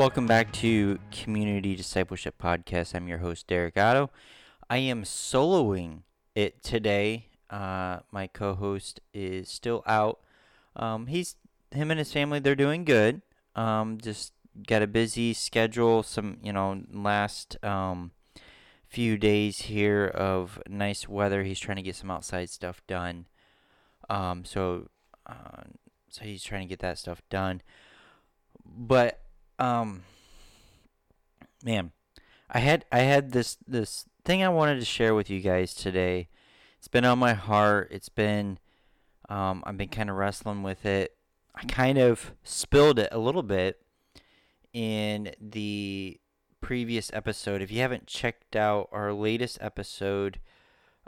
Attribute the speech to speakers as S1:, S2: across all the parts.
S1: Welcome back to Community Discipleship Podcast. I'm your host, Derek Otto. I am soloing it today. Uh, my co-host is still out. Um, he's him and his family. They're doing good. Um, just got a busy schedule. Some you know last um, few days here of nice weather. He's trying to get some outside stuff done. Um, so uh, so he's trying to get that stuff done. But um man, I had I had this this thing I wanted to share with you guys today. It's been on my heart. It's been um, I've been kind of wrestling with it. I kind of spilled it a little bit in the previous episode. If you haven't checked out our latest episode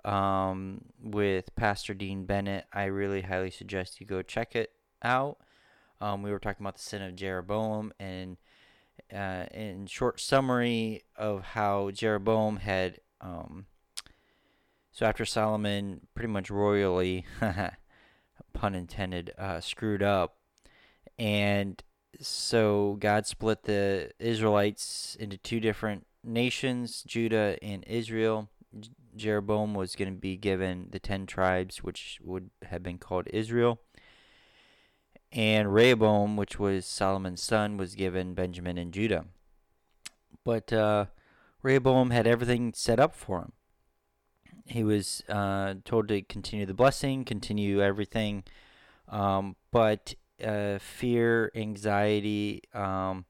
S1: um, with Pastor Dean Bennett, I really highly suggest you go check it out. Um, we were talking about the sin of Jeroboam and uh, in short summary of how Jeroboam had, um, so after Solomon pretty much royally, pun intended, uh, screwed up, and so God split the Israelites into two different nations, Judah and Israel. Jeroboam was going to be given the ten tribes, which would have been called Israel and Rehoboam, which was Solomon's son, was given Benjamin and Judah. But uh, Rehoboam had everything set up for him. He was uh, told to continue the blessing, continue everything, um, but uh, fear, anxiety um,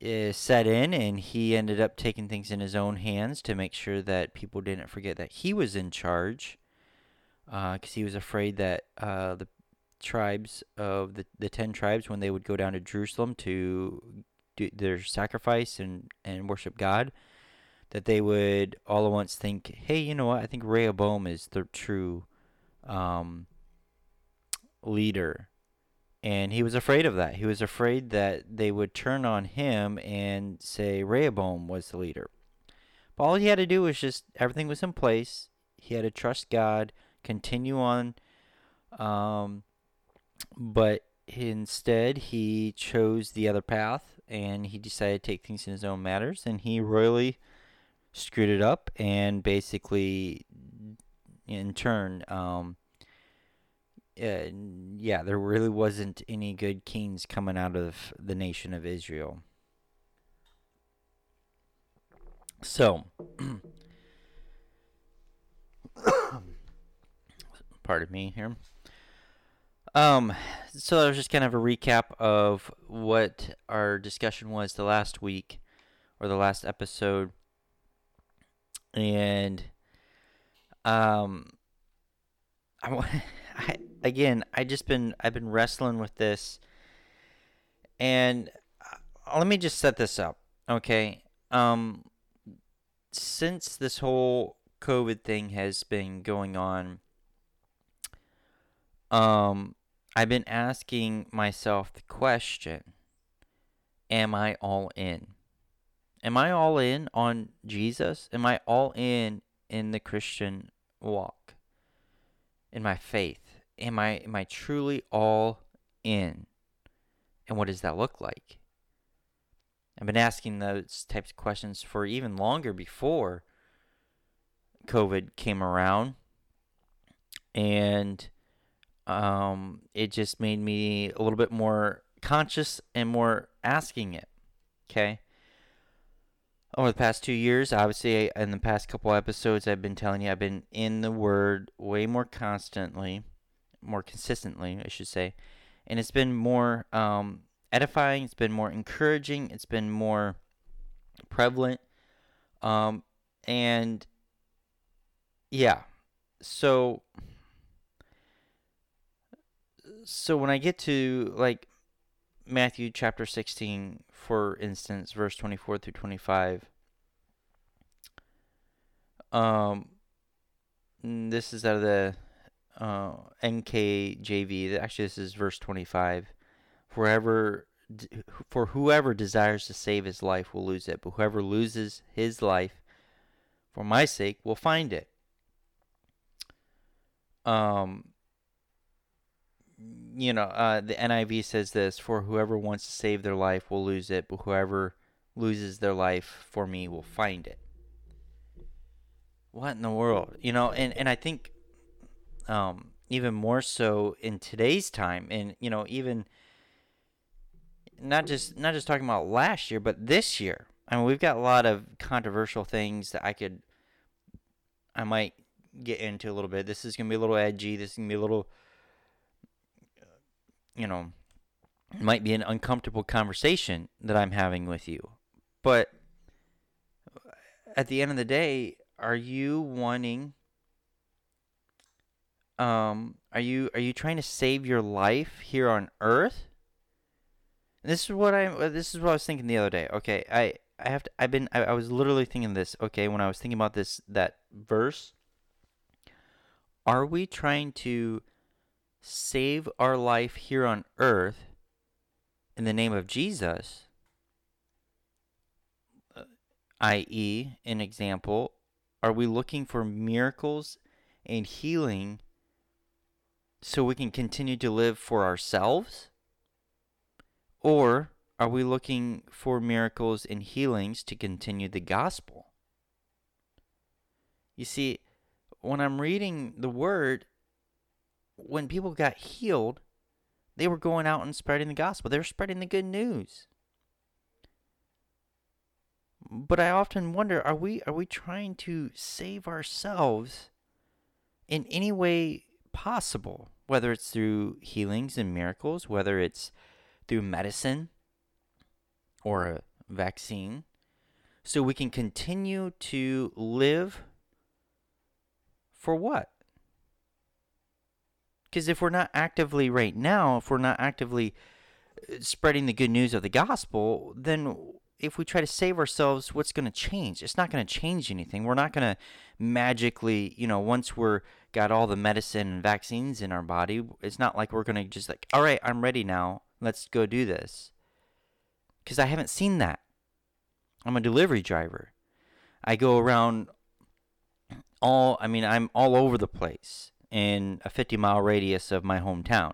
S1: set in, and he ended up taking things in his own hands to make sure that people didn't forget that he was in charge, because uh, he was afraid that uh, the tribes of the, the 10 tribes when they would go down to Jerusalem to do their sacrifice and, and worship God, that they would all at once think, hey, you know what? I think Rehoboam is the true um, leader. And he was afraid of that. He was afraid that they would turn on him and say Rehoboam was the leader. But all he had to do was just everything was in place. He had to trust God, continue on um, but instead he chose the other path and he decided to take things in his own matters and he royally screwed it up and basically in turn um, uh, yeah there really wasn't any good kings coming out of the nation of israel. So pardon me here um, so that was just kind of a recap of what our discussion was the last week or the last episode. And um I, I again, I just been I've been wrestling with this and uh, let me just set this up. Okay? Um since this whole COVID thing has been going on um I've been asking myself the question Am I all in? Am I all in on Jesus? Am I all in in the Christian walk? In my faith? Am I am I truly all in? And what does that look like? I've been asking those types of questions for even longer before COVID came around. And um, it just made me a little bit more conscious and more asking it. Okay. Over the past two years, obviously, in the past couple episodes, I've been telling you I've been in the Word way more constantly, more consistently, I should say, and it's been more um, edifying. It's been more encouraging. It's been more prevalent, um, and yeah. So so when I get to like Matthew chapter 16, for instance, verse 24 through 25, um, this is out of the uh, NKJV. Actually, this is verse 25. Forever, for whoever desires to save his life will lose it, but whoever loses his life for my sake will find it. Um, you know, uh, the NIV says this: "For whoever wants to save their life will lose it, but whoever loses their life for me will find it." What in the world, you know? And and I think, um, even more so in today's time, and you know, even not just not just talking about last year, but this year. I mean, we've got a lot of controversial things that I could, I might get into a little bit. This is gonna be a little edgy. This is gonna be a little, you know, might be an uncomfortable conversation that I'm having with you. But at the end of the day, are you wanting um are you are you trying to save your life here on earth? this is what I this is what I was thinking the other day. Okay, I I have to I've been I, I was literally thinking this, okay, when I was thinking about this that verse are we trying to save our life here on earth in the name of Jesus? Uh, i.e., an example, are we looking for miracles and healing so we can continue to live for ourselves? Or are we looking for miracles and healings to continue the gospel? You see, when I'm reading the word, when people got healed, they were going out and spreading the gospel. They were spreading the good news. But I often wonder, are we are we trying to save ourselves in any way possible? Whether it's through healings and miracles, whether it's through medicine or a vaccine, so we can continue to live for what? Because if we're not actively right now, if we're not actively uh, spreading the good news of the gospel, then if we try to save ourselves, what's going to change? It's not going to change anything. We're not going to magically, you know, once we're got all the medicine and vaccines in our body, it's not like we're going to just like, all right, I'm ready now. Let's go do this. Because I haven't seen that. I'm a delivery driver. I go around all, I mean, I'm all over the place in a 50 mile radius of my hometown.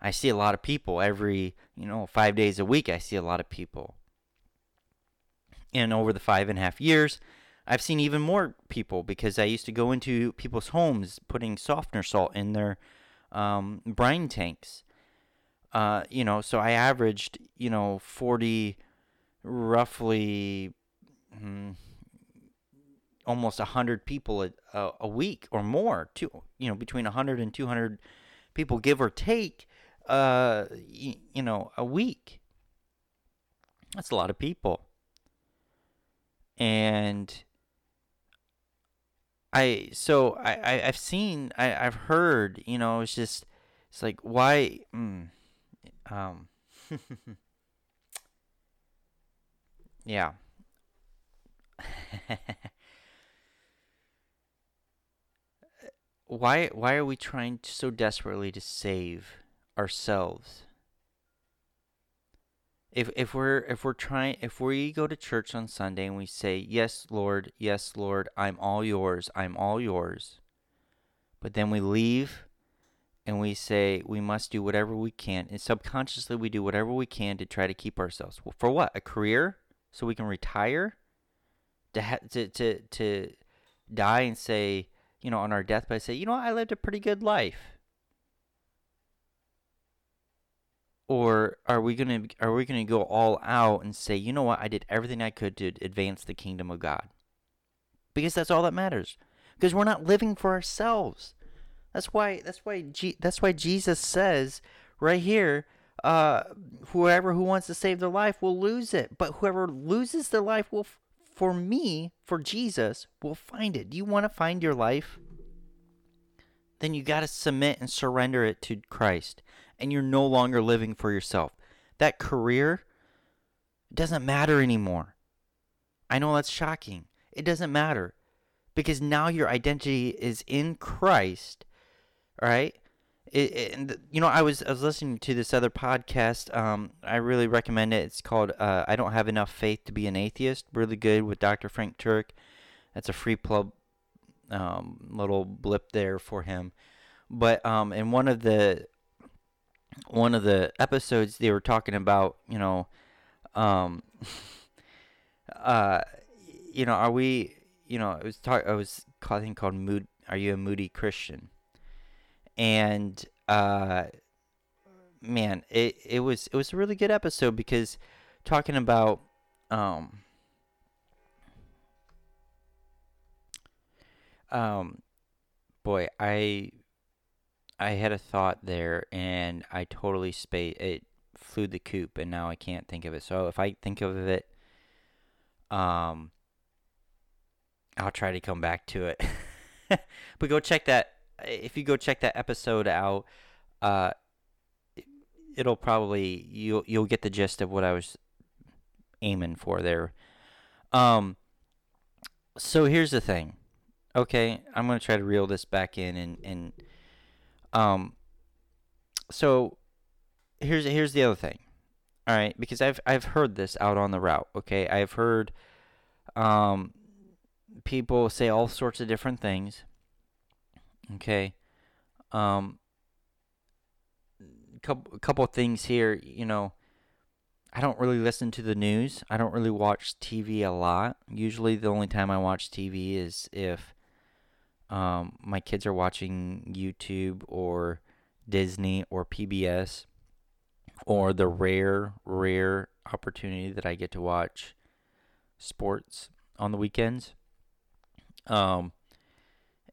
S1: I see a lot of people every, you know, five days a week. I see a lot of people. And over the five and a half years, I've seen even more people because I used to go into people's homes putting softener salt in their um, brine tanks. Uh, you know, so I averaged, you know, 40, roughly, hmm, almost 100 people a, a, a, week or more, to, you know, between 100 and 200 people, give or take, uh, you, you know, a week. That's a lot of people. And I, so I, I I've seen, I, I've heard, you know, it's just, it's like, why, mm, um, yeah. why why are we trying so desperately to save ourselves? If if we're if we're trying if we go to church on Sunday and we say, "Yes, Lord, yes, Lord, I'm all yours. I'm all yours." But then we leave and we say we must do whatever we can and subconsciously we do whatever we can to try to keep ourselves for what? A career so we can retire? To ha- to to to die and say, you know, on our deathbed, say, you know, I lived a pretty good life? Or are we gonna are we gonna go all out and say, you know what, I did everything I could to advance the kingdom of God? Because that's all that matters. Because we're not living for ourselves. That's why that's why G, that's why Jesus says right here, uh, whoever who wants to save their life will lose it, but whoever loses their life will for me, for Jesus, will find it. Do you want to find your life? Then you got to submit and surrender it to Christ. And you're no longer living for yourself. That career doesn't matter anymore. I know that's shocking. It doesn't matter because now your identity is in Christ, right? It, you know, I was I was listening to this other podcast. Um, I really recommend it. It's called uh, "I Don't Have Enough Faith to Be an Atheist." Really good with Dr. Frank Turek. That's a free plug, um, little blip there for him. But um, in one of the one of the episodes they were talking about, you know, um, uh, you know, are we, you know, I was talk, I was I think called mood. Are you a moody Christian? And uh, man, it it was it was a really good episode because talking about um um boy, I I had a thought there and I totally spaced it flew the coop and now I can't think of it. So if I think of it um I'll try to come back to it. but go check that if you go check that episode out uh it'll probably you'll you'll get the gist of what I was aiming for there. Um so here's the thing. Okay, I'm to try to reel this back in and and um so here's here's the other thing. All right, because I've I've heard this out on the route, okay? I've heard um people say all sorts of different things. Okay? Um couple couple things here, you know, I don't really listen to the news. I don't really watch TV a lot. Usually the only time I watch TV is if um, my kids are watching YouTube or Disney or PBS or the rare rare opportunity that I get to watch sports on the weekends. Um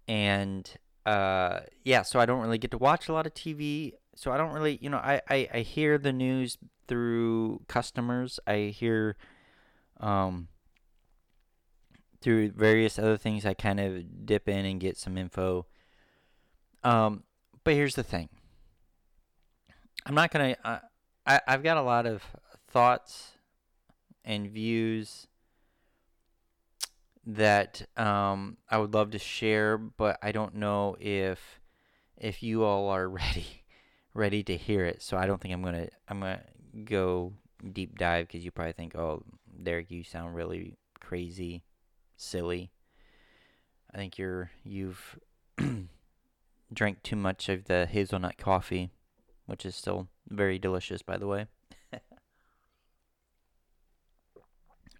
S1: and uh yeah, so I don't really get to watch a lot of TV so I don't really, you know, I, I, I hear the news through customers. I hear um, through various other things. I kind of dip in and get some info. Um, but here's the thing. I'm not gonna. I, I've got a lot of thoughts and views that um, I would love to share, but I don't know if if you all are ready ready to hear it. So I don't think I'm gonna I'm gonna go deep dive because you probably think, oh, Derek, you sound really crazy, silly. I think you're you've drank too much of the hazelnut coffee, which is still very delicious, by the way.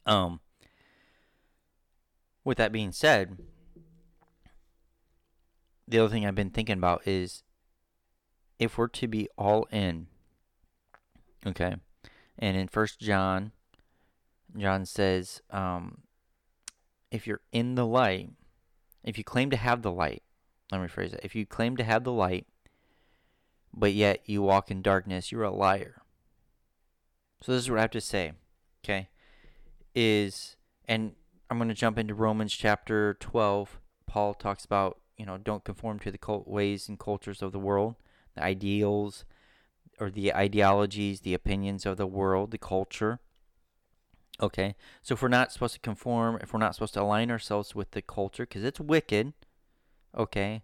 S1: um. With that being said, the other thing I've been thinking about is if we're to be all in, okay, and in First John, John says, um, if you're in the light, if you claim to have the light, let me rephrase it. If you claim to have the light, but yet you walk in darkness, you're a liar. So this is what I have to say, okay? Is and I'm going to jump into Romans chapter 12. Paul talks about, you know, don't conform to the cult ways and cultures of the world the ideals or the ideologies, the opinions of the world, the culture. Okay, so if we're not supposed to conform, if we're not supposed to align ourselves with the culture, because it's wicked, okay,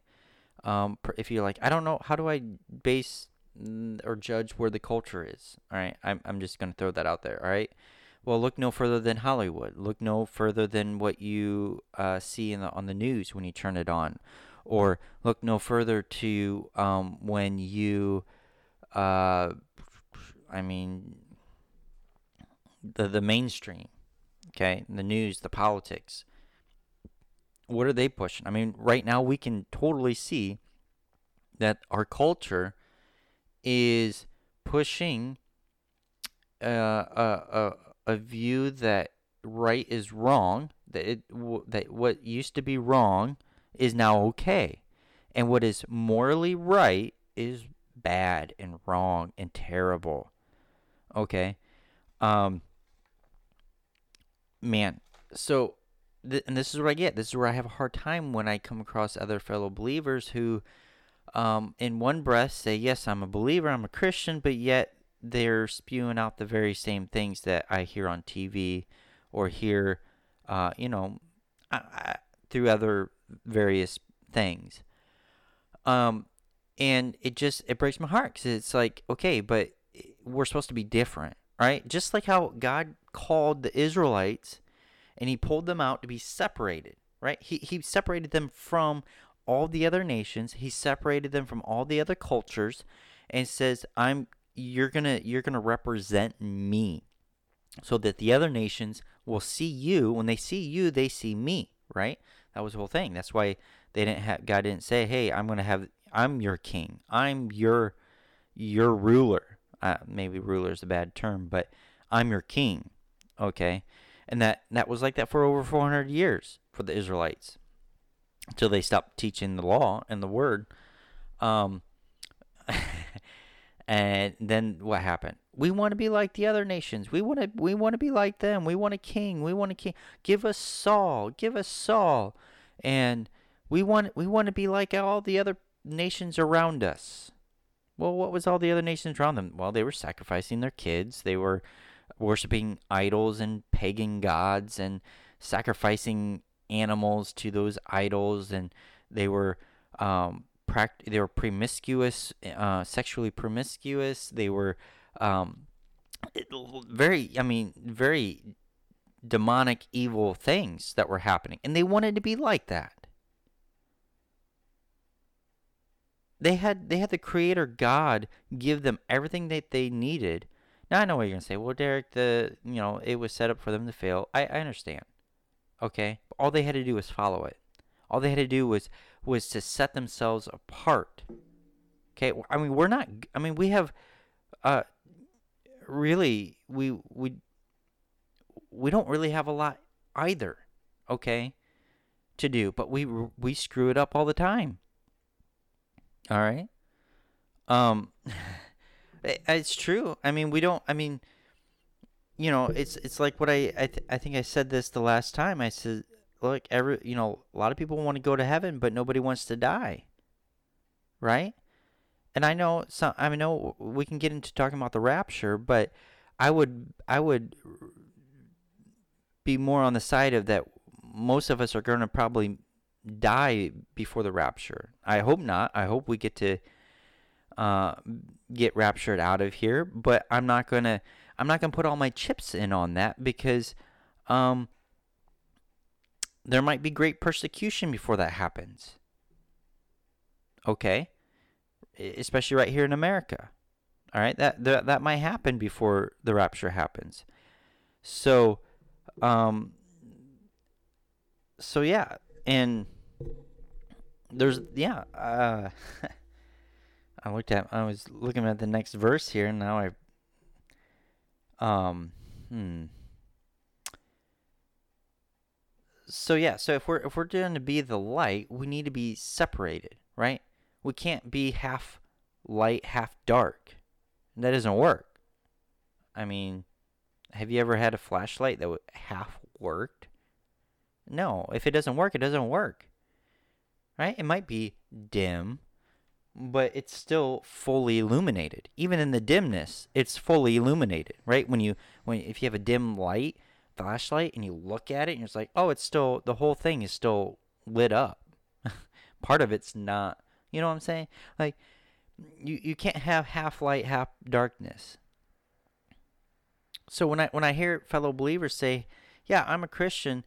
S1: um, if you're like, I don't know, how do I base or judge where the culture is? All right, I'm, I'm just going to throw that out there, all right? Well, look no further than Hollywood. Look no further than what you uh, see the, on the news when you turn it on or look no further to um, when you, uh, I mean, the the mainstream, okay, the news, the politics. What are they pushing? I mean, right now we can totally see that our culture is pushing uh, a, a view that right is wrong, that it that what used to be wrong is now okay. And what is morally right is bad and wrong and terrible. Okay? Um man, so th- and this is what I get. This is where I have a hard time when I come across other fellow believers who um in one breath say, "Yes, I'm a believer, I'm a Christian," but yet they're spewing out the very same things that I hear on TV or hear uh, you know, I, I, through other various things. Um, and it just it breaks my heart because it's like okay, but we're supposed to be different, right? Just like how God called the Israelites and He pulled them out to be separated, right? He He separated them from all the other nations. He separated them from all the other cultures, and says, "I'm you're gonna you're gonna represent me." So that the other nations will see you. When they see you, they see me, right? That was the whole thing. That's why they didn't have God didn't say, "Hey, I'm gonna have I'm your king. I'm your your ruler." Uh, maybe ruler is a bad term, but I'm your king. Okay, and that that was like that for over 400 years for the Israelites until they stopped teaching the law and the word. Um, and then what happened? We want to be like the other nations. We want to we want to be like them. We want a king. We want a king. Give us Saul. Give us Saul. And we want we want to be like all the other nations around us. Well, what was all the other nations around them? Well, they were sacrificing their kids. They were worshiping idols and pagan gods and sacrificing animals to those idols and they were um, pract- they were promiscuous uh, sexually promiscuous. They were um, very i mean very demonic evil things that were happening and they wanted to be like that. They had they had the creator god give them everything that they needed. Now i know what you're going to say. Well derek the you know it was set up for them to fail. I, I understand. Okay? All they had to do was follow it. All they had to do was was to set themselves apart. Okay i mean we're not i mean we have uh really we we we don't really have a lot either okay to do but we we screw it up all the time. All right? Um it's true. I mean we don't i mean you know it's it's like what i I, th- I think i said this the last time. I said look every you know a lot of people want to go to heaven but nobody wants to die right? And i know some i know we can get into talking about the rapture but i would i would be more on the side of that most of us are going to probably die before the rapture. I hope not. I hope we get to uh, get raptured out of here but i'm not going to i'm not going to put all my chips in on that because um there might be great persecution before that happens. Okay? Especially right here in America. All right? That that, that might happen before the rapture happens. So um so yeah, and there's yeah, uh I looked at I was looking at the next verse here and now I um hmm so yeah, so if we're if we're going to be the light, we need to be separated, right? We can't be half light, half dark. That doesn't work. I mean, have you ever had a flashlight that half worked? No, if it doesn't work, it doesn't work. Right? It might be dim, but it's still fully illuminated. Even in the dimness, it's fully illuminated, right? When you when if you have a dim light, flashlight and you look at it and it's like, oh, it's still the whole thing is still lit up. Part of it's not. You know what I'm saying? Like you you can't have half light, half darkness. So when I when I hear fellow believers say, "Yeah, I'm a Christian,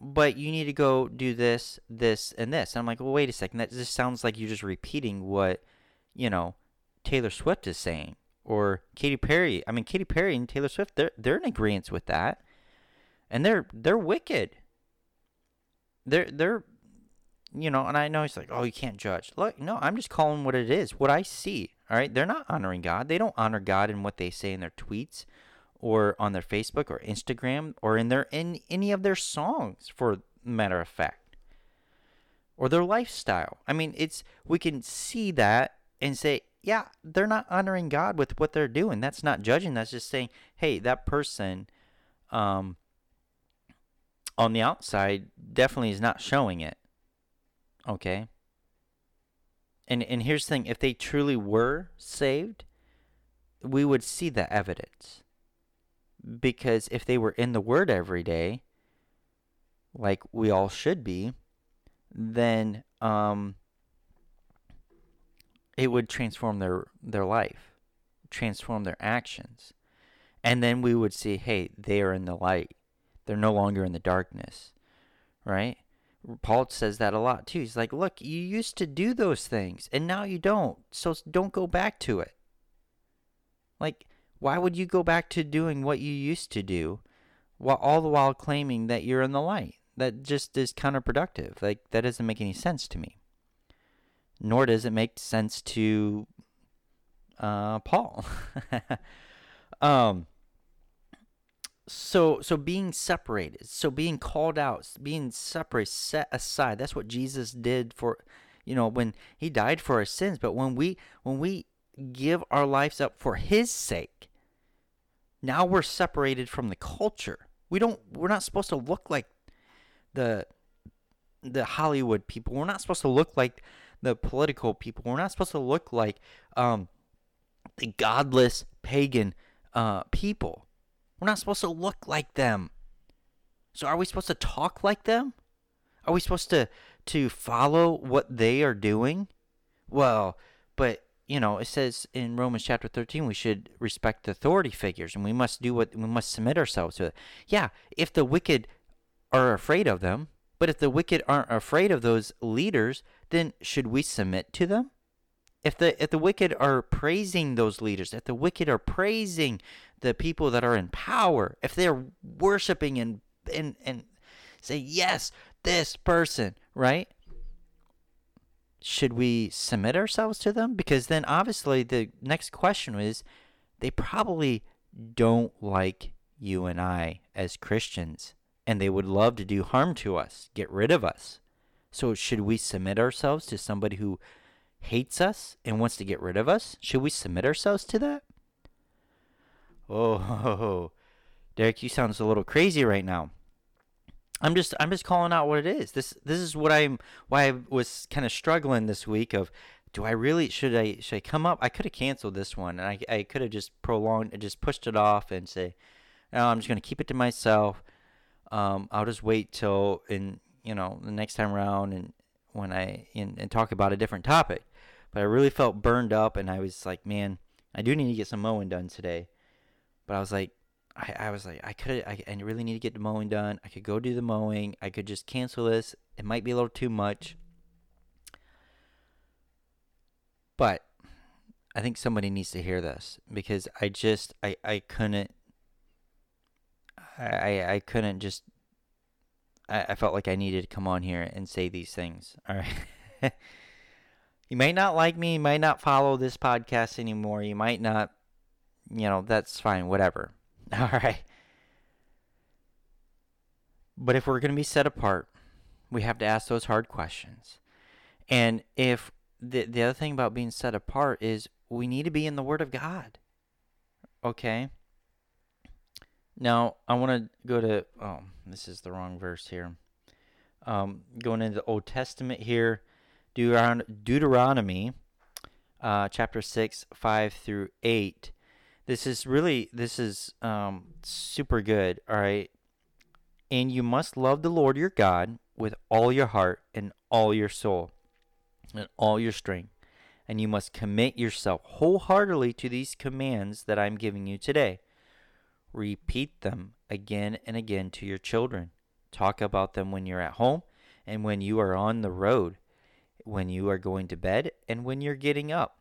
S1: but you need to go do this, this, and this," and I'm like, "Well, wait a second. That just sounds like you're just repeating what, you know, Taylor Swift is saying." Or Katy Perry. I mean, Katy Perry and Taylor Swift, they're they're in agreement with that and they're they're wicked. They're they're you know, and I know he's like, oh, you can't judge. Look, no, I'm just calling what it is, what I see. All right, they're not honoring God. They don't honor God in what they say in their tweets, or on their Facebook or Instagram, or in their in any of their songs, for matter of fact, or their lifestyle. I mean, it's we can see that and say, yeah, they're not honoring God with what they're doing. That's not judging. That's just saying, hey, that person, um, on the outside definitely is not showing it. Okay? And and here's the thing, if they truly were saved, we would see the evidence. Because if they were in the word every day, like we all should be, then um it would transform their their life, transform their actions. And then we would see, hey, they are in the light they're no longer in the darkness, right? Paul says that a lot too. He's like, look, you used to do those things and now you don't. So don't go back to it. Like, why would you go back to doing what you used to do while all the while claiming that you're in the light? That just is counterproductive. Like, that doesn't make any sense to me. Nor does it make sense to uh, Paul. um, so so being separated, so being called out, being separated, set aside. That's what Jesus did for, you know, when he died for our sins. But when we when we give our lives up for his sake, now we're separated from the culture. We don't we're not supposed to look like the the Hollywood people. We're not supposed to look like the political people. We're not supposed to look like um, the godless pagan uh, people. We're not supposed to look like them. So are we supposed to talk like them? Are we supposed to to follow what they are doing? Well, but you know, it says in Romans chapter 13 we should respect authority figures and we must do what we must submit ourselves to it. Yeah, if the wicked are afraid of them, but if the wicked aren't afraid of those leaders, then should we submit to them? If the if the wicked are praising those leaders, if the wicked are praising the people that are in power, if they're worshiping and and and say yes, this person, right? Should we submit ourselves to them? Because then obviously the next question is they probably don't like you and I as Christians and they would love to do harm to us, get rid of us. So should we submit ourselves to somebody who hates us and wants to get rid of us? Should we submit ourselves to that? Oh, Derek, you sound a little crazy right now. I'm just I'm just calling out what it is. This this is what I'm why I was kind of struggling this week of do I really should I should I come up? I could have canceled this one and I I could have just prolonged and just pushed it off and say, no, I'm just gonna keep it to myself. Um, I'll just wait till in you know the next time around and when I in, and talk about a different topic. But I really felt burned up and I was like, man, I do need to get some mowing done today. But I was like, I, I was like, I could, I, I really need to get the mowing done. I could go do the mowing. I could just cancel this. It might be a little too much. But I think somebody needs to hear this because I just, I, I couldn't, I, I couldn't just, I, I felt like I needed to come on here and say these things. All right. you might not like me. You might not follow this podcast anymore. You might not, you know, that's fine. Whatever. All right. But if we're going to be set apart, we have to ask those hard questions. And if the the other thing about being set apart is we need to be in the Word of God. Okay. Now I want to go to oh this is the wrong verse here. Um, going into the Old Testament here, Deuteron- Deuteronomy, uh, chapter six, five through eight. This is really this is um, super good. All right, and you must love the Lord your God with all your heart and all your soul and all your strength, and you must commit yourself wholeheartedly to these commands that I'm giving you today. Repeat them again and again to your children. Talk about them when you're at home and when you are on the road, when you are going to bed and when you're getting up.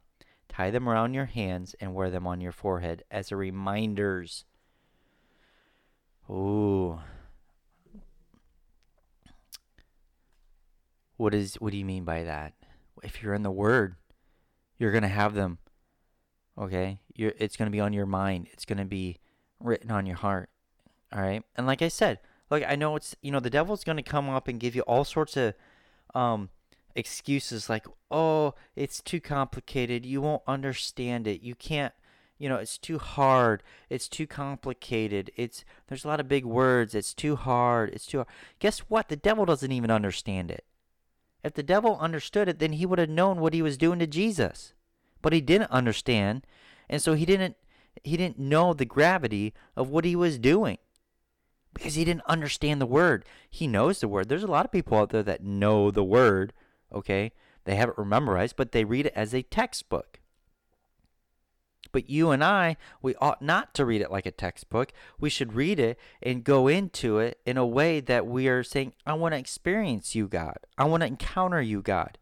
S1: Tie them around your hands and wear them on your forehead as a reminders. Ooh. What is what do you mean by that? If you're in the word, you're going to have them. Okay? You're it's going to be on your mind. It's going to be written on your heart. All right? And like I said, like I know it's you know the devil's going to come up and give you all sorts of um excuses like, oh, it's too complicated. You won't understand it. You can't, you know, it's too hard. It's too complicated. It's, there's a lot of big words. It's too hard. It's too hard. Guess what? The devil doesn't even understand it. If the devil understood it, then he would have known what he was doing to Jesus. But he didn't understand. And so he didn't, he didn't know the gravity of what he was doing because he didn't understand the word. He knows the word. There's a lot of people out there that know the word, okay? They have it memorized, but they read it as a textbook. But you and I, we ought not to read it like a textbook. We should read it and go into it in a way that we are saying, I want to experience you, God. I want to encounter you, God.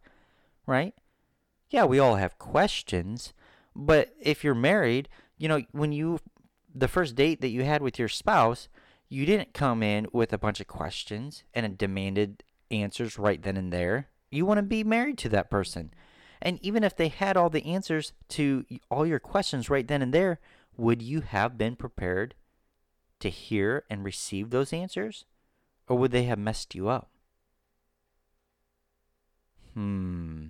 S1: Right? Yeah, we all have questions, but if you're married, you know, when you the first date that you had with your spouse, you didn't come in with a bunch of questions and demanded answers right then and there. You want to be married to that person. And even if they had all the answers to all your questions right then and there, would you have been prepared to hear and receive those answers? Or would they have messed you up? Hmm.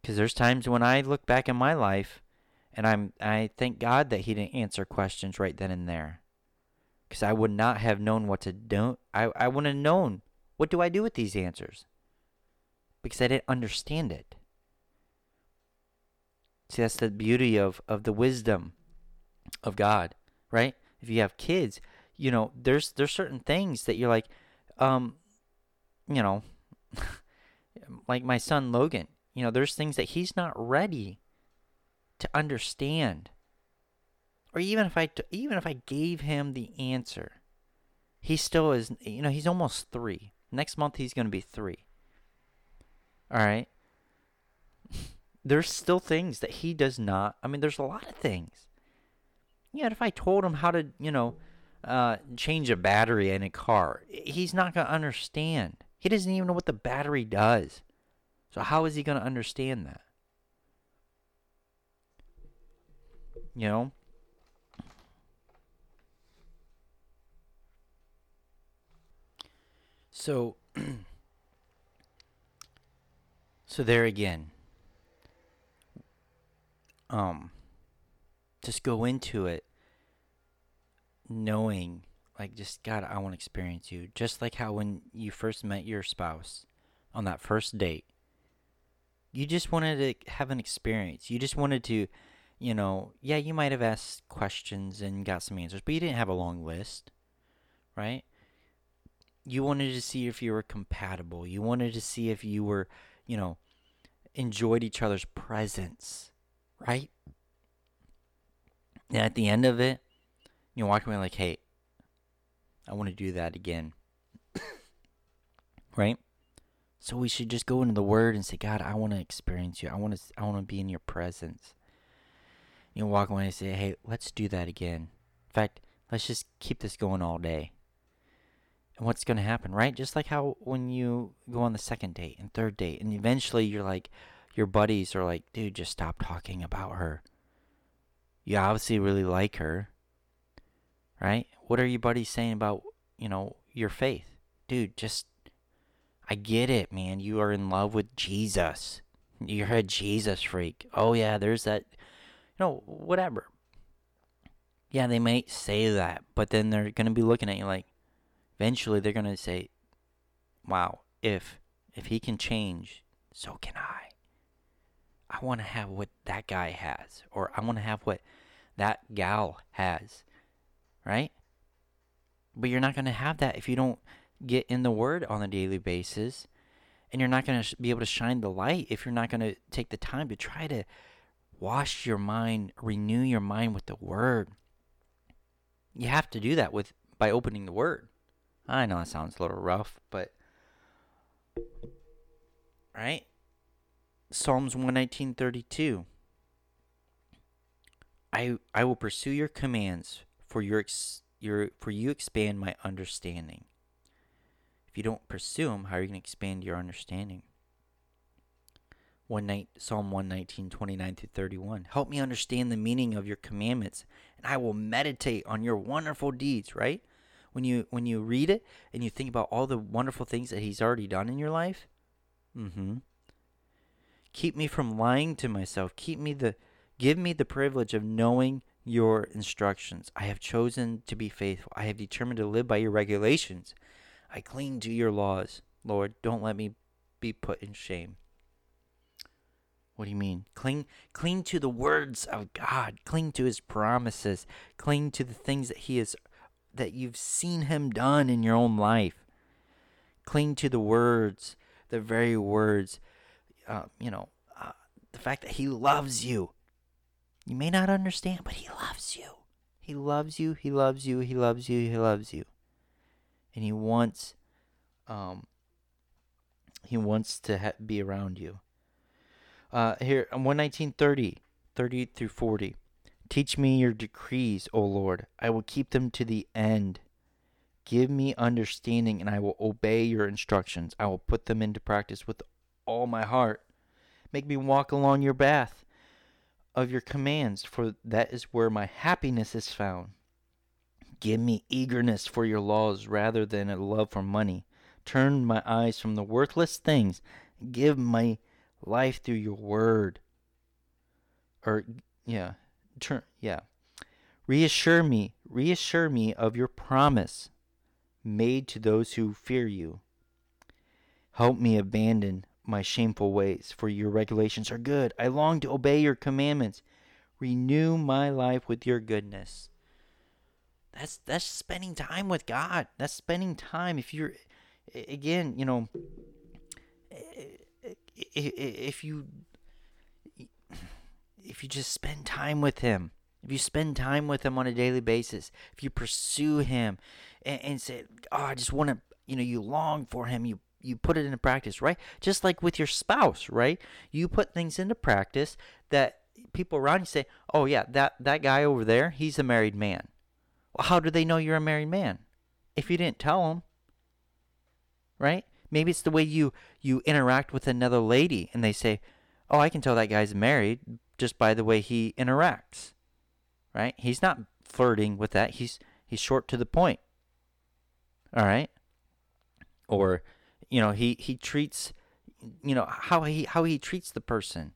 S1: Because there's times when I look back in my life and I'm I thank God that he didn't answer questions right then and there. Because I would not have known what to do. I, I wouldn't have known what do I do with these answers? Because I didn't understand it. See, that's the beauty of, of the wisdom of God, right? If you have kids, you know, there's there's certain things that you're like, um, you know, like my son Logan, you know, there's things that he's not ready to understand. Or even if I even if I gave him the answer, he still is, you know, he's almost 3. Next month he's going to be 3. All right? there's still things that he does not. I mean, there's a lot of things. Yeah, if I told him how to, you know, uh, change a battery in a car, he's not going to understand. He doesn't even know what the battery does. So how is he going to understand that? You know? So so there again. Um just go into it knowing like just God, I want to experience you. Just like how when you first met your spouse on that first date, you just wanted to have an experience. You just wanted to, you know, yeah, you might have asked questions and got some answers, but you didn't have a long list, right? You wanted to see if you were compatible. You wanted to see if you were, you know, enjoyed each other's presence, right? And at the end of it, you walk away like, hey, I want to do that again. right? So we should just go into the word and say, God, I want to experience you. I want to I want to be in your presence. You walk away and say, "Hey, let's do that again." In fact, let's just keep this going all day. And what's going to happen, right? Just like how when you go on the second date and third date and eventually you're like your buddies are like, "Dude, just stop talking about her." You obviously really like her right? What are your buddies saying about, you know, your faith? Dude, just, I get it, man. You are in love with Jesus. You're a Jesus freak. Oh, yeah, there's that, you know, whatever. Yeah, they might say that, but then they're going to be looking at you like, eventually they're going to say, wow, if, if he can change, so can I. I want to have what that guy has, or I want to have what that gal has right? But you're not going to have that if you don't get in the Word on a daily basis. And you're not going to be able to shine the light if you're not going to take the time to try to wash your mind, renew your mind with the Word. You have to do that with by opening the Word. I know it sounds a little rough, but right? Psalms 119:32 I I will pursue your commands for your, ex- your for you expand my understanding. If you don't pursue them, how are you going to expand your understanding? One night, Psalm 119, 29 through 31. Help me understand the meaning of your commandments, and I will meditate on your wonderful deeds, right? When you when you read it and you think about all the wonderful things that he's already done in your life, mm-hmm. Keep me from lying to myself. Keep me the give me the privilege of knowing your instructions. I have chosen to be faithful. I have determined to live by your regulations. I cling to your laws. Lord, don't let me be put in shame. What do you mean? Cling cling to the words of God. Cling to his promises. Cling to the things that he has that you've seen him done in your own life. Cling to the words, the very words uh, you know, uh, the fact that he loves you. You may not understand, but He loves you. He loves you. He loves you. He loves you. He loves you. And He wants, um, He wants to ha- be around you. Uh, here, 11930, 30 through 40. Teach me your decrees, O Lord. I will keep them to the end. Give me understanding, and I will obey your instructions. I will put them into practice with all my heart. Make me walk along your path of your commands, for that is where my happiness is found. Give me eagerness for your laws rather than a love for money. Turn my eyes from the worthless things. Give my life through your word. Or, yeah, turn, yeah. Reassure me, reassure me of your promise made to those who fear you. Help me abandon my shameful ways, for your regulations are good. I long to obey your commandments. Renew my life with your goodness. That's that's spending time with God. That's spending time. If you're, again, you know, if you if you just spend time with Him, if you spend time with Him on a daily basis, if you pursue Him, and, and say, "Oh, I just want to," you know, you long for Him, you you put it into practice, right? Just like with your spouse, right? You put things into practice that people around you say, "Oh yeah, that that guy over there, he's a married man." Well, how do they know you're a married man? If you didn't tell them, right? Maybe it's the way you you interact with another lady, and they say, "Oh, I can tell that guy's married just by the way he interacts." Right? He's not flirting with that. He's he's short to the point. All right? Or you know, he he treats you know how he how he treats the person.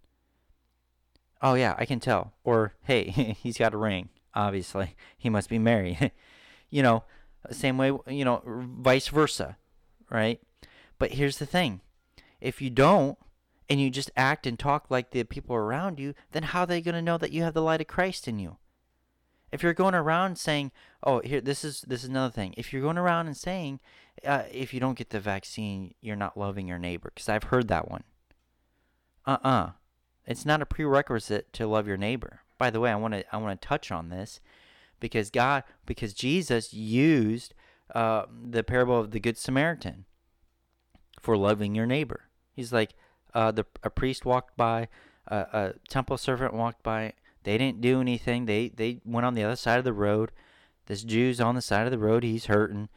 S1: Oh yeah, I can tell. Or hey, he's got a ring. Obviously, he must be married. you know, same way, you know, vice versa, right? But here's the thing. If you don't and you just act and talk like the people around you, then how are they going to know that you have the light of Christ in you? If you're going around saying, "Oh, here this is this is another thing." If you're going around and saying, uh, if you don't get the vaccine, you're not loving your neighbor because I've heard that one. Uh-uh. It's not a prerequisite to love your neighbor. By the way, I want to I want to touch on this because God because Jesus used uh, the parable of the good Samaritan for loving your neighbor. He's like uh, the a priest walked by, uh, a temple servant walked by. They didn't do anything. They they went on the other side of the road. This Jew's on the side of the road. He's hurting,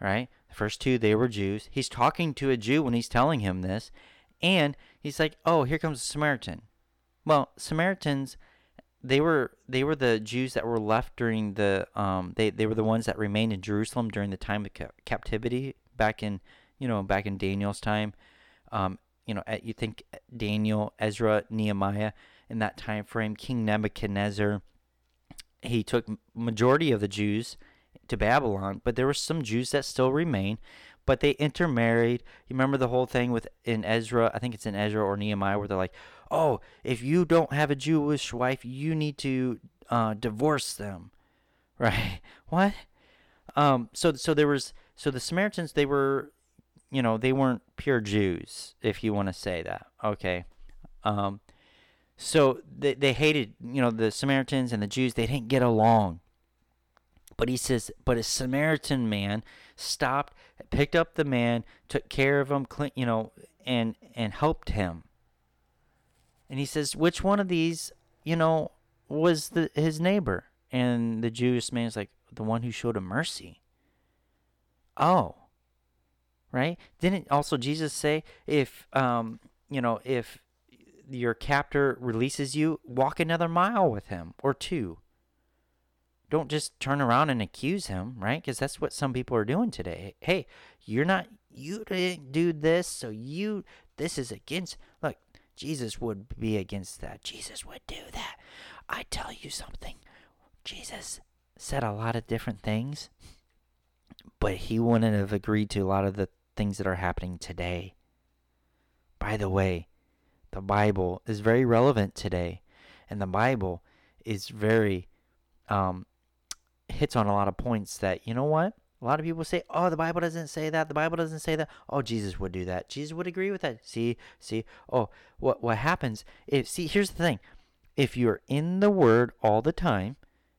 S1: right? The first two, they were Jews. He's talking to a Jew when he's telling him this. And he's like, oh, here comes a Samaritan. Well, Samaritans, they were they were the Jews that were left during the um they, they were the ones that remained in Jerusalem during the time of ca- captivity back in you know back in Daniel's time. Um, you know, you think Daniel, Ezra, Nehemiah in that time frame, King Nebuchadnezzar, he took majority of the Jews to Babylon, but there were some Jews that still remain, but they intermarried. You remember the whole thing with in Ezra, I think it's in Ezra or Nehemiah, where they're like, "Oh, if you don't have a Jewish wife, you need to uh, divorce them," right? What? Um, so so there was so the Samaritans they were, you know, they weren't pure Jews, if you want to say that. Okay. Um, so they they hated, you know, the Samaritans and the Jews. They didn't get along. But he says, but a Samaritan man stopped, picked up the man, took care of him, you know, and and helped him. And he says, which one of these, you know, was the his neighbor? And the Jewish man is like, the one who showed him mercy. Oh, right? Didn't also Jesus say, if um, you know, if your captor releases you, walk another mile with him or two don't just turn around and accuse him, right? Because that's what some people are doing today. Hey, you're not, you didn't do this, so you, this is against, look, Jesus would be against that. Jesus would do that. I tell you something. Jesus said a lot of different things, but he wouldn't have agreed to a lot of the things that are happening today. By the way, the Bible is very relevant today, and the Bible is very um, hits on a lot of points that, you know what? A lot of people say, oh, the Bible doesn't say that. The Bible doesn't say that. Oh, Jesus would do that. Jesus would agree with that. See, see. Oh, what what happens? If see, here's the thing. If you're in the Word all the time,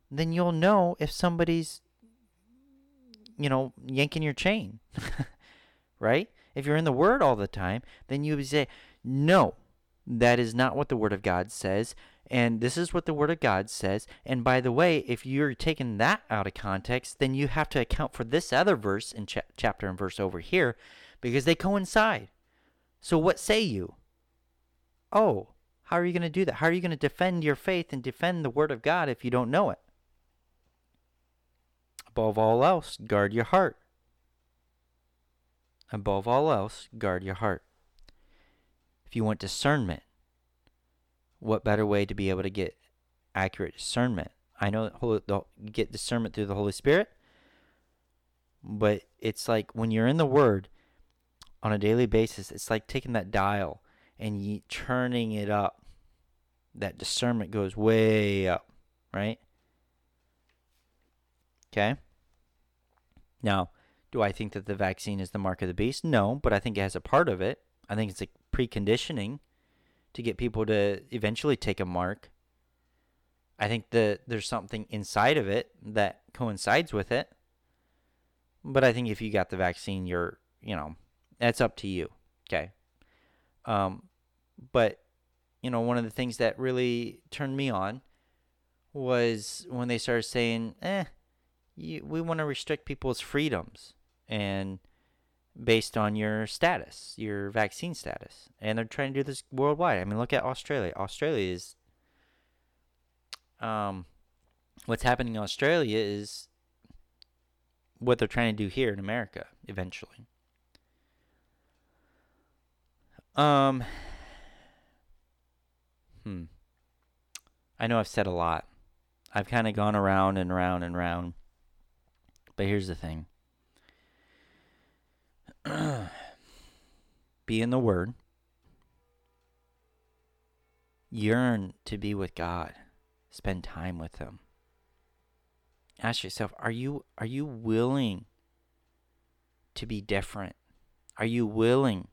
S1: then you'll know if somebody's, you know, yanking your chain, right? If you're in the Word all the time, then you would say, no, That is not what the Word of God says. And this is what the Word of God says. And by the way, if you're taking that out of context, then you have to account for this other verse in cha- chapter and verse over here because they coincide. So, what say you? Oh, how are you going to do that? How are you going to defend your faith and defend the Word of God if you don't know it? Above all else, guard your heart. Above all else, guard your heart. If you want discernment, what better way to be able to get accurate discernment? I know get discernment through the Holy Spirit, but it's like when you're in the Word on a daily basis, it's like taking that dial and you turning it up. That discernment goes way up, right? Okay. Now, do I think that the vaccine is the mark of the beast? No, but I think it has a part of it. I think it's a preconditioning to get people to eventually take a mark. I think that there's something inside of it that coincides with it. But I think if you got the vaccine, you're, you know, that's up to you. Okay. Um, but, you know, one of the things that really turned me on was when they started saying, eh, you, we want to restrict people's freedoms and based on your status, your vaccine status. And they're trying to do this worldwide. I mean, look at Australia. Australia is um what's happening in Australia is what they're trying to do here in America eventually. Um hmm. I know I've said a lot. I've kind of gone around and around and around. But here's the thing be in the Word, yearn to be with God, spend time with Him. Ask yourself, are you are you willing to be different? Are you willing?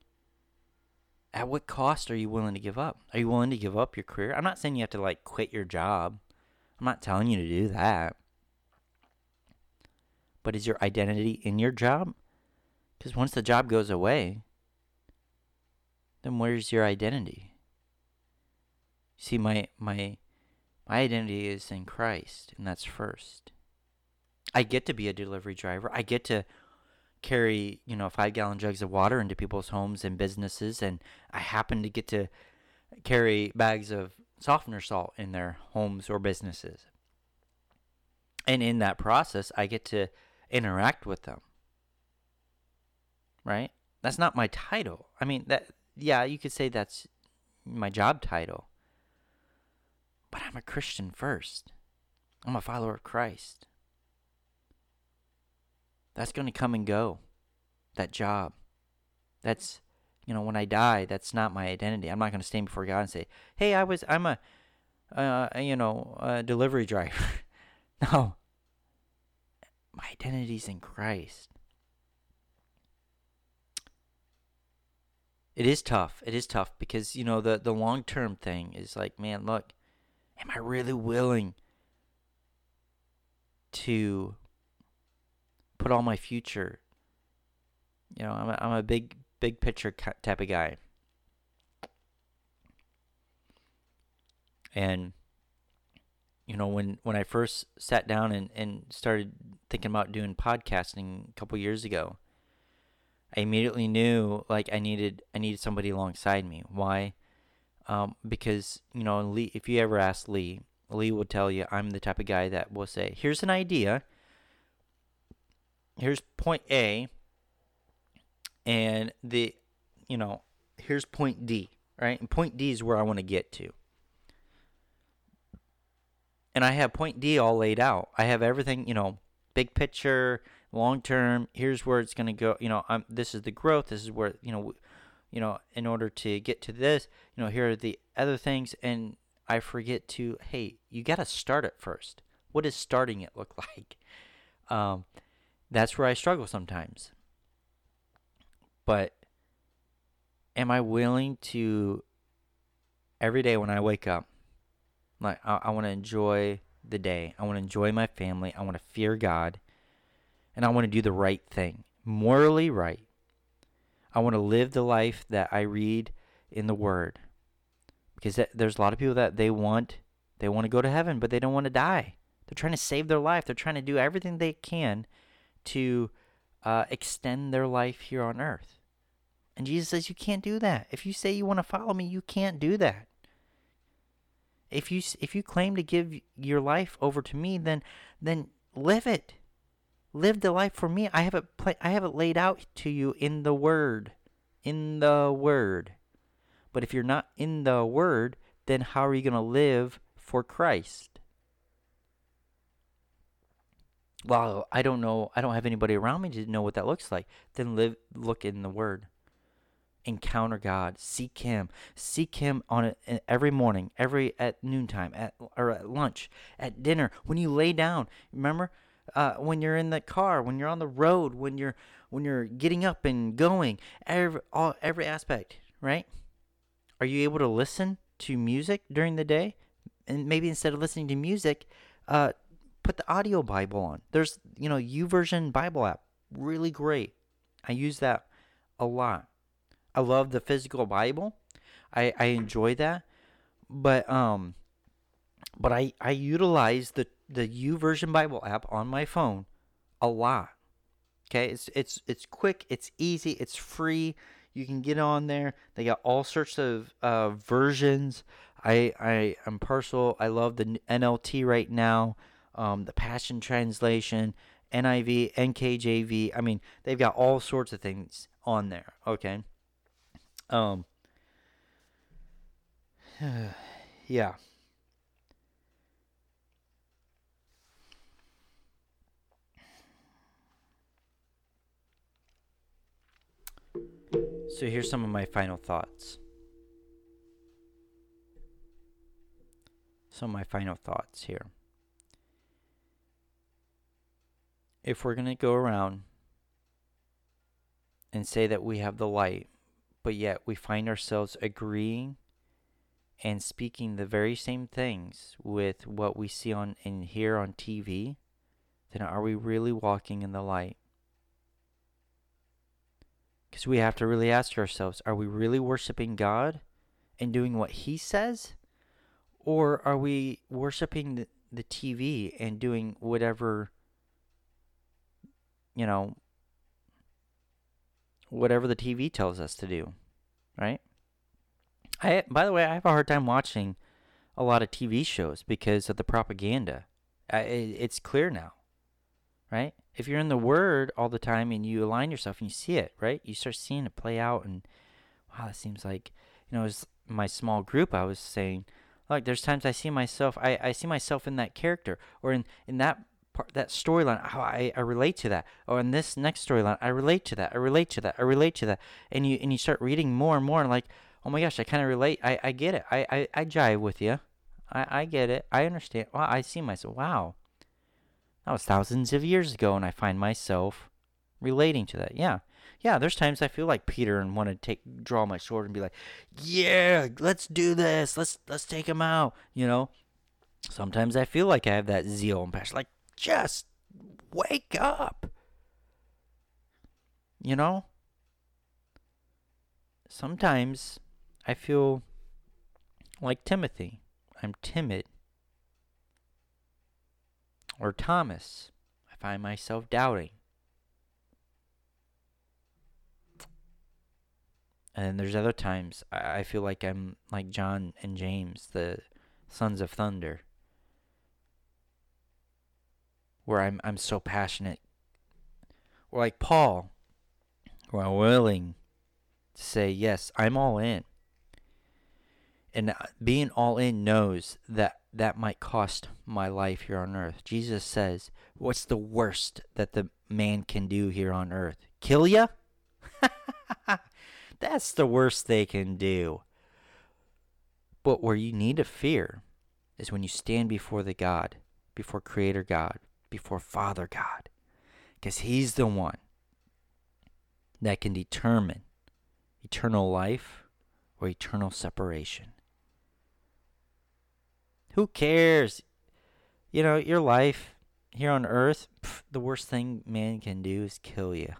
S1: At what cost are you willing to give up? Are you willing to give up your career? I'm not saying you have to like quit your job. I'm not telling you to do that. But is your identity in your job? Because once the job goes away, then where's your identity? See, my my my identity is in Christ, and that's first. I get to be a delivery driver. I get to carry, you know, five gallon jugs of water into people's homes and businesses, and I happen to get to carry bags of softener salt in their homes or businesses. And in that process, I get to interact with them right? That's not my title. I mean, that yeah, you could say that's my job title. But I'm a Christian first. I'm a follower of Christ. That's going to come and go. That job. That's you know, when I die, that's not my identity. I'm not going to stand before God and say, "Hey, I was I'm a uh, you know, a delivery driver." no. My identity's in Christ. It is tough. It is tough because you know the the long term thing is like, man, look, am I really willing to put all my future? You know, I'm a, I'm a big big picture type of guy, and you know when when I first sat down and and started thinking about doing podcasting a couple years ago I immediately knew like I needed I needed somebody alongside me. Why? Um, because you know, Lee. If you ever ask Lee, Lee will tell you I'm the type of guy that will say, "Here's an idea. Here's point A, and the, you know, here's point D. Right, and point D is where I want to get to." And I have point D all laid out. I have everything, you know, big picture, long term here's where it's going to go you know I'm, this is the growth this is where you know you know in order to get to this you know here are the other things and i forget to hey you got to start it first. What does starting it look like? Um, that's where i struggle sometimes. But am i willing to every day when i wake up like i, I want to enjoy the day. I want to enjoy my family. I want to fear god and I want to do the right thing, morally right. I want to live the life that I read in the Word. because th- there's a lot of people that they want they want to go to heaven, but they don't want to die. They're trying to save their life. They're trying to do everything they can to uh, extend their life here on earth. And Jesus says, You can't do that. If you say you want to follow me, you can't do that. If you if you claim to give your life over to me, then then live it. Live the life for me. I have it I have it laid out to you in the word. In the word. But if you're not in the word, then how are you going to live for Christ? Well, I don't know. I don't have anybody around me to know what that looks like. Then live look in the word encounter God, seek Him, seek Him on it every morning, every at noontime, at or at lunch, at dinner, when you lay down. Remember, uh, when you're in the car, when you're on the road, when you're when you're getting up and going, every all every aspect, right? Are you able to listen to music during the day? And maybe instead of listening to music, uh, put the audio Bible on. There's you know YouVersion Bible app, really great. I use that a lot. I love the physical Bible. I I enjoy that, but um, but I I utilize the the YouVersion Bible app on my phone a lot. Okay, it's it's it's quick, it's easy, it's free. You can get on there. They got all sorts of uh, versions. I I am partial. I love the NLT right now, um, the Passion Translation, NIV, NKJV. I mean, they've got all sorts of things on there. Okay. Um. yeah. So here's some of my final thoughts. Some of my final thoughts here. If we're going to go around and say that we have the light, but yet we find ourselves agreeing and speaking the very same things with what we see on and hear on TV, then are we really walking in the light? Because we have to really ask ourselves are we really worshiping God and doing what He says? Or are we worshiping the, the TV and doing whatever, you know, whatever the TV tells us to do, right? I by the way, I have a hard time watching a lot of TV shows because of the propaganda. I, it's clear now, right? If you're in the Word all the time and you align yourself and you see it, right? You start seeing it play out, and wow, it seems like you know, as my small group, I was saying, like, there's times I see myself, I, I see myself in that character or in in that part, that storyline, how I, I relate to that. Oh, or in this next storyline, I relate to that. I relate to that. I relate to that. And you and you start reading more and more, and like, oh my gosh, I kind of relate. I, I get it. I, I, I jive with you. I, I get it. I understand. Wow, I see myself. Wow, that was thousands of years ago, and I find myself relating to that. Yeah. Yeah, there's times I feel like Peter and want to take draw my sword and be like, "Yeah, let's do this. Let's let's take him out." You know. Sometimes I feel like I have that zeal and passion, like just wake up. You know? Sometimes I feel like Timothy. I'm timid. Or Thomas. I find myself doubting. And there's other times I feel like I'm like John and James, the sons of thunder where I'm I'm so passionate. Or like Paul, where I'm willing to say, yes, I'm all in. And uh, being all in knows that that might cost my life here on earth. Jesus says, what's the worst that the man can do here on earth? Kill ya? That's the worst they can do. But where you need to fear is when you stand before the God, before Creator God, before Father God. Because He's the one that can determine eternal life or eternal separation. Who cares? You know, your life here on earth, pff, the worst thing man can do is kill you.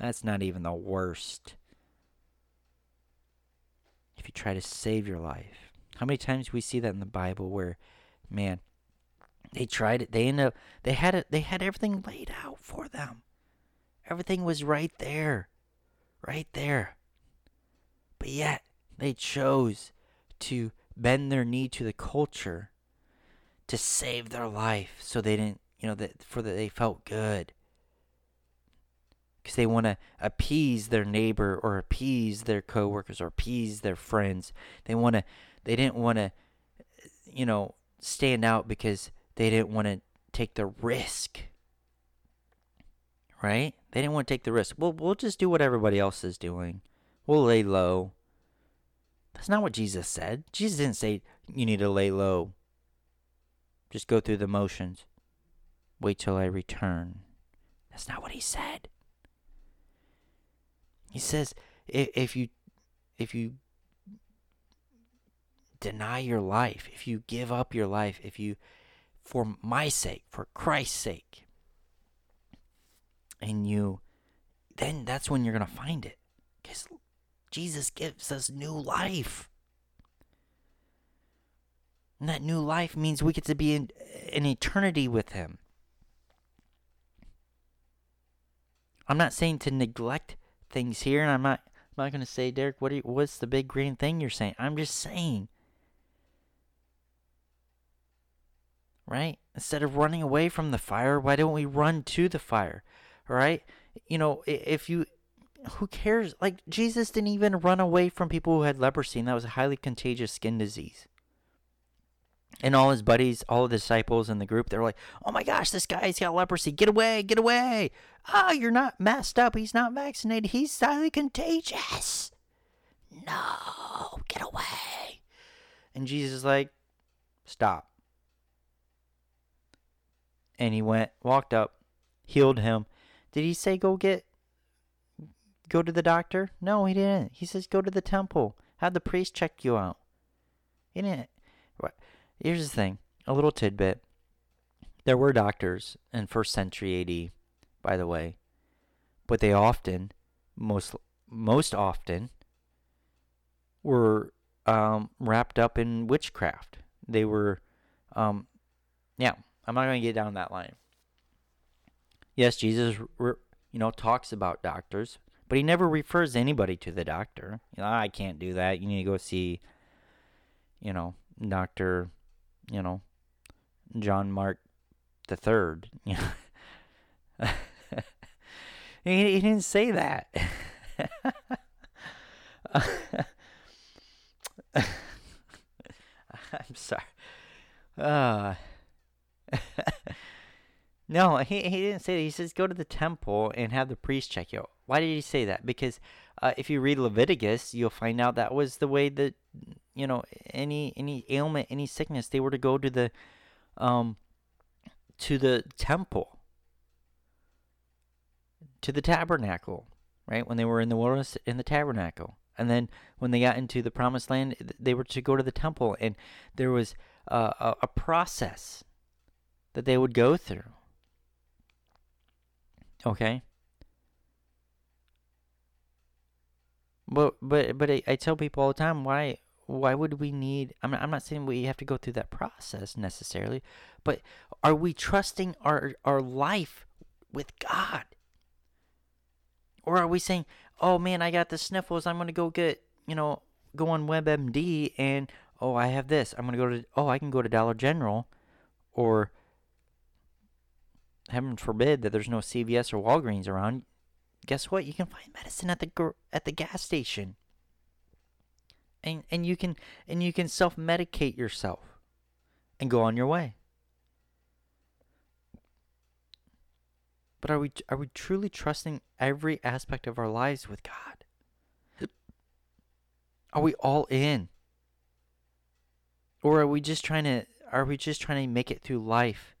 S1: That's not even the worst. If you try to save your life, How many times we see that in the Bible where, man, they tried it. They end up they had it. They had everything laid out for them. Everything was right there, right there. But yet they chose to bend their knee to the culture to save their life, so they didn't, you know, that for that they felt good because they want to appease their neighbor or appease their coworkers or appease their friends. They want to they didn't want to you know stand out because they didn't want to take the risk. Right? They didn't want to take the risk. Well, we'll just do what everybody else is doing. We'll lay low. That's not what Jesus said. Jesus didn't say you need to lay low. Just go through the motions. Wait till I return. That's not what he said. He says if if you if you deny your life, if you give up your life, if you for my sake, for Christ's sake, and you then that's when you're going to find it cuz Jesus gives us new life. And that new life means we get to be in, in eternity with him. I'm not saying to neglect things here, and I'm not I'm not gonna say, Derek, what you, what's the big green thing you're saying? I'm just saying, right? Instead of running away from the fire, why don't we run to the fire? Right, you know, if you, who cares? Like Jesus didn't even run away from people who had leprosy, and that was a highly contagious skin disease and all his buddies, all the disciples in the group, they're like, "Oh my gosh, this guy's got leprosy! Get away! Get away! Ah, oh, you're not messed up. He's not vaccinated. He's highly contagious. No, get away!" And Jesus is like, "Stop." And he went, walked up, healed him. Did he say go get, go to the doctor? No, he didn't. He says go to the temple. Have the priest check you out. He didn't. Here's the thing a little tidbit. There were doctors in first century AD, by the way, but they often, most most often, were um, wrapped up in witchcraft. They were, um, yeah. I'm not going to get down that line. Yes, Jesus, you know, talks about doctors, but he never refers anybody to the doctor. You know, I can't do that. You need to go see, you know, Doctor you know, John Mark the Third. Know, he, he didn't say that. I'm sorry. Uh, no, he, he didn't say that. He says go to the temple and have the priest check you. Why did he say that? Because uh, if you read Leviticus, you'll find out that was the way that you know any any ailment, any sickness, they were to go to the um to the temple, to the tabernacle, right? When they were in the wilderness, in the tabernacle, and then when they got into the promised land, they were to go to the temple, and there was a, a process that they would go through. Okay. But but but I, I tell people all the time why why would we need I'm not, I'm not saying we have to go through that process necessarily, but are we trusting our our life with God? Or are we saying, "Oh man, I got the sniffles. I'm going to go get, you know, go on WebMD and oh, I have this. I'm going to go to oh, I can go to Dollar General or heaven forbid that there's no CVS or Walgreens around. Guess what? You can find medicine at the at the gas station and and you can and you can self-medicate yourself and go on your way. But are we are we truly trusting every aspect of our lives with God? Are we all in? Or are we just trying to are we just trying to make it through life?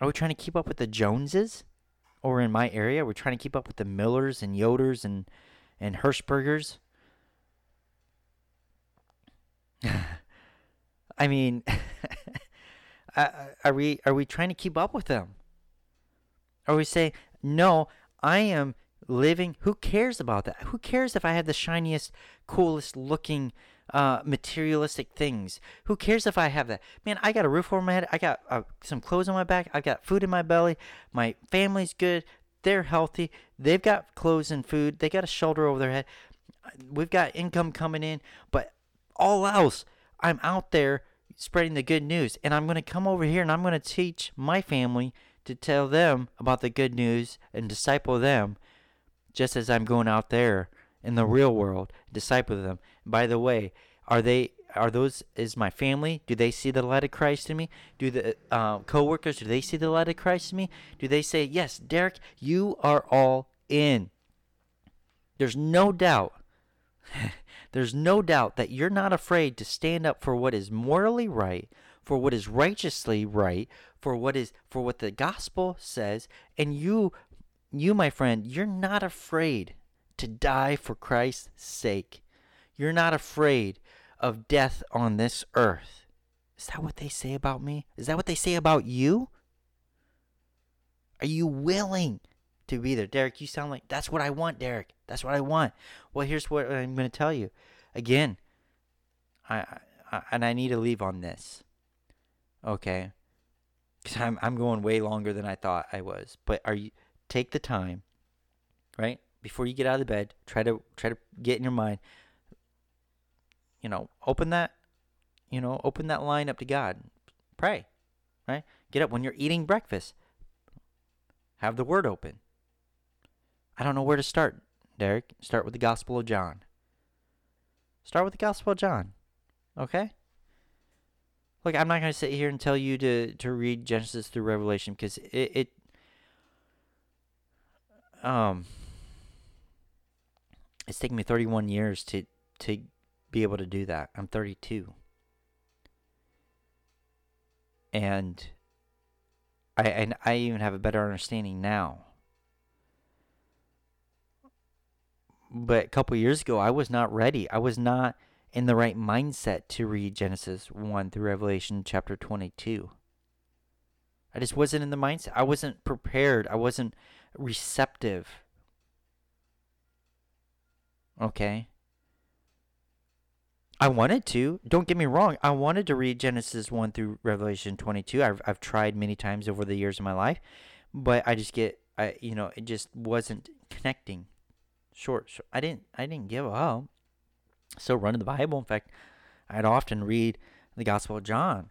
S1: Are we trying to keep up with the Joneses? Or in my area, we're trying to keep up with the Millers and Yoders and and Hershbergers? I mean, are we are we trying to keep up with them? Are we saying no? I am living. Who cares about that? Who cares if I have the shiniest, coolest looking uh, materialistic things. Who cares if I have that? Man, I got a roof over my head. I got uh, some clothes on my back. I've got food in my belly. My family's good. They're healthy. They've got clothes and food. They got a shelter over their head. We've got income coming in. But all else, I'm out there spreading the good news. And I'm going to come over here and I'm going to teach my family to tell them about the good news and disciple them just as I'm going out there in the real world, disciple them. By the way, are they are those is my family? Do they see the light of Christ in me? Do the uh, coworkers do they see the light of Christ in me? Do they say yes, Derek? You are all in. There's no doubt. There's no doubt that you're not afraid to stand up for what is morally right, for what is righteously right, for what is for what the gospel says, and you you my friend, you're not afraid to die for Christ's sake. You're not afraid of death on this earth. Is that what they say about me? Is that what they say about you? Are you willing to be there? Derek, you sound like that's what I want, Derek. That's what I want. Well, here's what I'm going to tell you. Again, I, I and I need to leave on this. Okay? Cuz I'm I'm going way longer than I thought I was. But are you take the time, right? before you get out of the bed, try to try to get in your mind. You know, open that, you know, open that line up to God. Pray, right? Get up when you're eating breakfast. Have the Word open. I don't know where to start, Derek. Start with the Gospel of John. Start with the Gospel of John. Okay? Look, I'm not going to sit here and tell you to, to read Genesis through Revelation because it, it um it's taken me 31 years to to be able to do that. I'm 32. And I and I even have a better understanding now. But a couple years ago I was not ready. I was not in the right mindset to read Genesis 1 through Revelation chapter 22. I just wasn't in the mindset. I wasn't prepared. I wasn't receptive Okay. I wanted to. Don't get me wrong. I wanted to read Genesis 1 through Revelation 22. I've, I've tried many times over the years of my life, but I just get, I you know, it just wasn't connecting. Short. short. I didn't, I didn't give up. Still running the Bible. In fact, I'd often read the Gospel of John.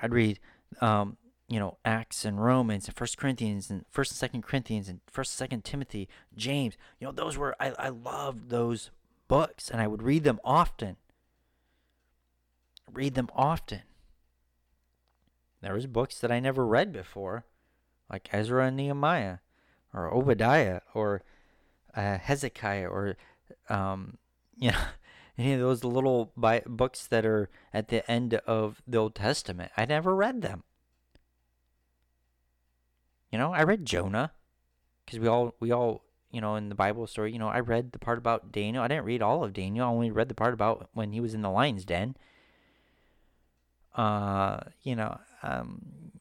S1: I'd read um, you know acts and romans and first corinthians and first and second corinthians and first and second timothy james you know those were i, I loved those books and i would read them often read them often there was books that i never read before like ezra and nehemiah or obadiah or uh, hezekiah or um, you know any of those little bi- books that are at the end of the old testament i never read them you know, I read Jonah because we all we all you know in the Bible story. You know, I read the part about Daniel. I didn't read all of Daniel. I only read the part about when he was in the lion's den. Uh, you know, um,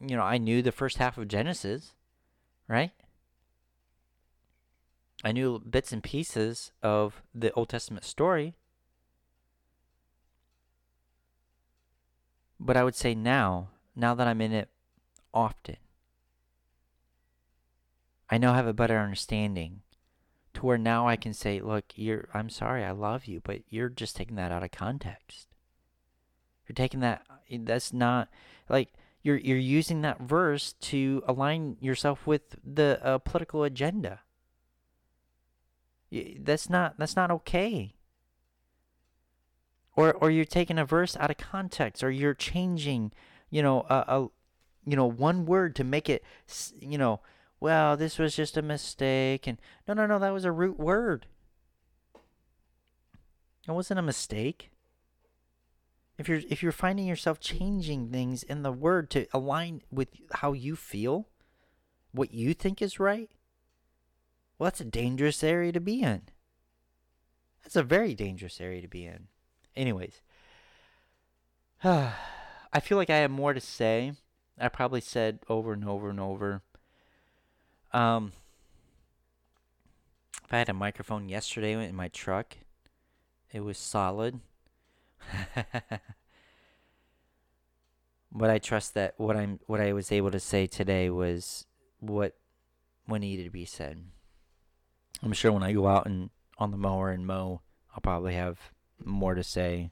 S1: you know, I knew the first half of Genesis, right? I knew bits and pieces of the Old Testament story. But I would say now, now that I'm in it often, I now have a better understanding to where now I can say, look, you're I'm sorry, I love you, but you're just taking that out of context. You're taking that that's not like you're you're using that verse to align yourself with the uh, political agenda. That's not that's not okay. Or or you're taking a verse out of context, or you're changing, you know, a, a you know one word to make it, you know, well, this was just a mistake. And no, no, no, that was a root word. It wasn't a mistake. If you're if you're finding yourself changing things in the word to align with how you feel, what you think is right, well, that's a dangerous area to be in. That's a very dangerous area to be in. Anyways, I feel like I have more to say. I probably said over and over and over um, if I had a microphone yesterday in my truck, it was solid. but I trust that what I'm what I was able to say today was what what needed to be said. I'm sure when I go out and on the mower and mow, I'll probably have more to say.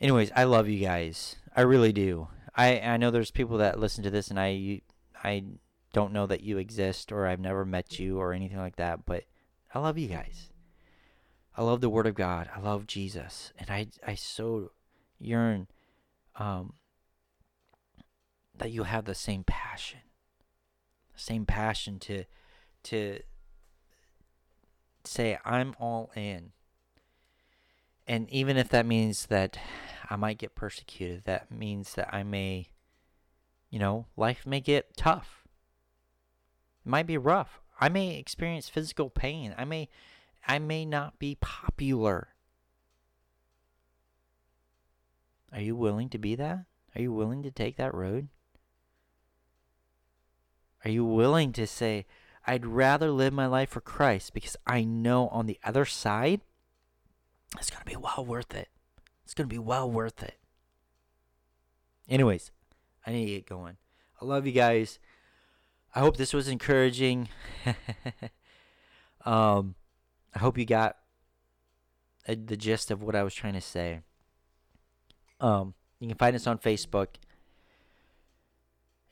S1: Anyways, I love you guys. I really do. I I know there's people that listen to this and I I don't know that you exist or I've never met you or anything like that, but I love you guys. I love the word of God. I love Jesus. And I I so yearn um that you have the same passion. The same passion to to say I'm all in. And even if that means that I might get persecuted, that means that I may you know, life may get tough. It might be rough. I may experience physical pain. I may I may not be popular. Are you willing to be that? Are you willing to take that road? Are you willing to say, I'd rather live my life for Christ because I know on the other side, it's going to be well worth it. It's going to be well worth it. Anyways, I need to get going. I love you guys. I hope this was encouraging. um, I hope you got a, the gist of what I was trying to say. Um, you can find us on Facebook.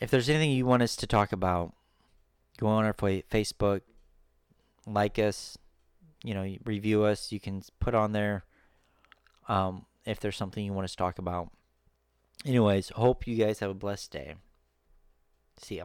S1: If there's anything you want us to talk about, go on our Facebook, like us, you know, review us. You can put on there um, if there's something you want us to talk about. Anyways, hope you guys have a blessed day. See ya.